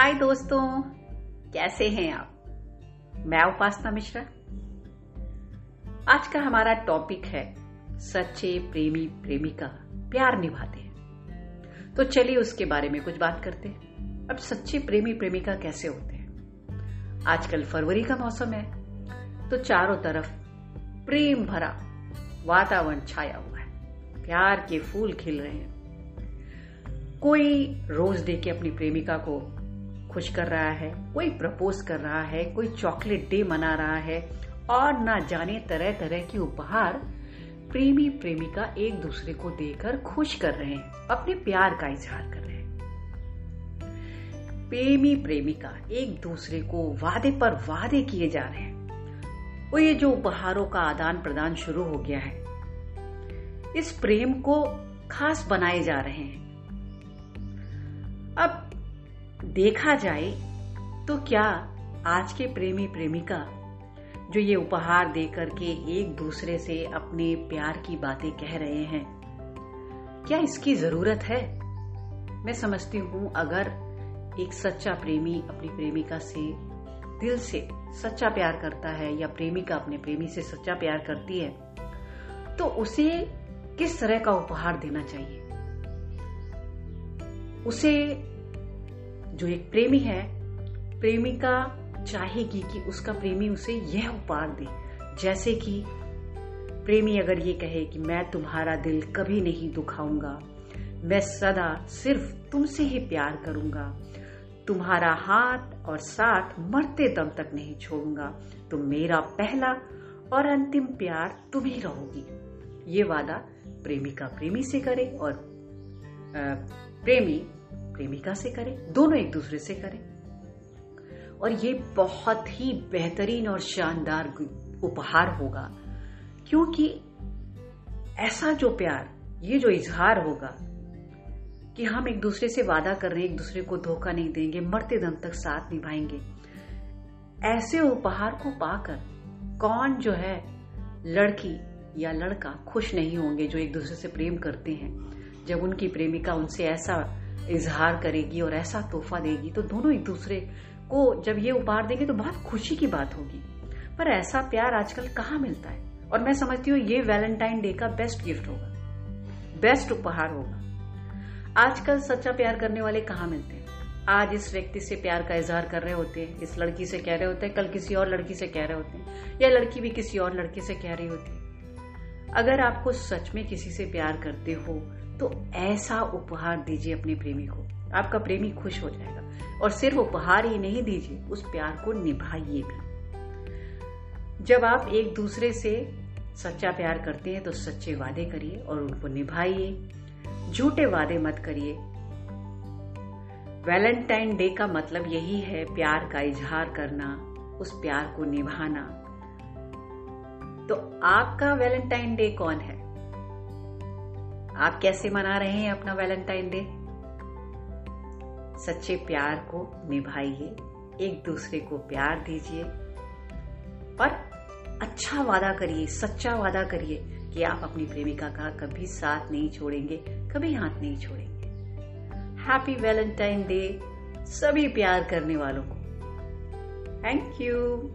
हाय दोस्तों, कैसे हैं आप? मैं उपासना मिश्रा। आज का हमारा टॉपिक है, सच्चे प्रेमी प्रेमिका प्यार निभाते हैं। तो चलिए उसके बारे में कुछ बात करते हैं। अब सच्चे प्रेमी प्रेमिका कैसे होते हैं? आजकल फरवरी का मौसम है तो चारों तरफ़ प्रेम भरा वातावरण छाया हुआ है। प्यार के फूल खिल रहे हैं। कोई रोज दे के अपनी प्रेमिका को खुश कर रहा है, कोई प्रपोज कर रहा है, कोई चॉकलेट डे मना रहा है और ना जाने तरह तरह की उपहार प्रेमी प्रेमिका एक दूसरे को देकर खुश कर रहे हैं, अपने प्यार का इजहार कर रहे हैं। प्रेमी प्रेमिका एक दूसरे को वादे पर वादे किए जा रहे हैं। वो ये जो उपहारों का आदान प्रदान शुरू हो गया है, इस प्रेम को खास बनाए जा रहे हैं। अब देखा जाए तो क्या आज के प्रेमी प्रेमिका, जो ये उपहार देकर के एक दूसरे से अपने प्यार की बातें कह रहे हैं, क्या इसकी ज़रूरत है? मैं समझती हूँ अगर एक सच्चा प्रेमी अपनी प्रेमिका से दिल से सच्चा प्यार करता है या प्रेमिका अपने प्रेमी से सच्चा प्यार करती है तो उसे किस तरह का उपहार देना चाहिए? उसे जो एक प्रेमी है, प्रेमिका चाहेगी कि उसका प्रेमी उसे यह उपहार दे। जैसे कि प्रेमी अगर ये कहे कि मैं तुम्हारा दिल कभी नहीं दुखाऊँगा, मैं सदा सिर्फ़ तुमसे ही प्यार करूँगा, तुम्हारा हाथ और साथ मरते दम तक नहीं छोड़ूँगा तो मेरा पहला और अंतिम प्यार तुम ही रहोगी। ये वादा प्रेमिका प्रेमी से करे और प्रेमी प्रेमिका से करें, दोनों एक दूसरे से करें। और ये बहुत ही बेहतरीन और शानदार उपहार होगा, क्योंकि ऐसा जो प्यार, ये जो इजहार होगा कि हम एक दूसरे से वादा कर रहे हैं, एक दूसरे को धोखा नहीं देंगे, मरते दम तक साथ निभाएँगे। ऐसे उपहार को पाकर कौन जो है लड़की या लड़का खुश नहीं होंगे जो एक दूसरे से प्रेम करते हैं, जब उनकी प्रेमिका उनसे ऐसा इजहार करेगी और ऐसा तोहफा देगी तो दोनों एक दूसरे को जब ये उपहार देंगे तो बहुत खुशी की बात होगी। पर ऐसा प्यार आजकल कहाँ मिलता है? और मैं समझती हूँ ये वैलेंटाइन डे का बेस्ट गिफ्ट होगा। बेस्ट उपहार होगा। आजकल सच्चा प्यार करने वाले कहाँ मिलते हैं? आज इस व्यक्ति से प्यार का इजहार कर रहे होते हैं, इस लड़की से कह रहे होते हैं, कल किसी और लड़की से कह रहे होते हैं, या लड़की भी किसी और लड़के से कह रही होती है। अगर आपको सच में किसी से प्यार करते हो तो ऐसा उपहार दीजिए अपने प्रेमी को। आपका प्रेमी खुश हो जाएगा। और सिर्फ़ उपहार ही नहीं दीजिए, उस प्यार को निभाइए भी। जब आप एक दूसरे से सच्चा प्यार करते हैं तो सच्चे वादे करिए और उनको निभाइए। झूठे वादे मत करिए। वैलेंटाइन डे का मतलब यही है प्यार का इजहार करना, उस प्यार को निभाना। तो आपका वैलेंटाइन डे कौन है? आप कैसे मना रहे हैं अपना वैलेंटाइन डे? सच्चे प्यार को निभाइए, एक दूसरे को प्यार दीजिए और अच्छा वादा करिए, सच्चा वादा करिए कि आप अपनी प्रेमिका का कभी साथ नहीं छोड़ेंगे, कभी हाथ नहीं छोड़ेंगे। हैप्पी वैलेंटाइन डे सभी प्यार करने वालों को। Thank you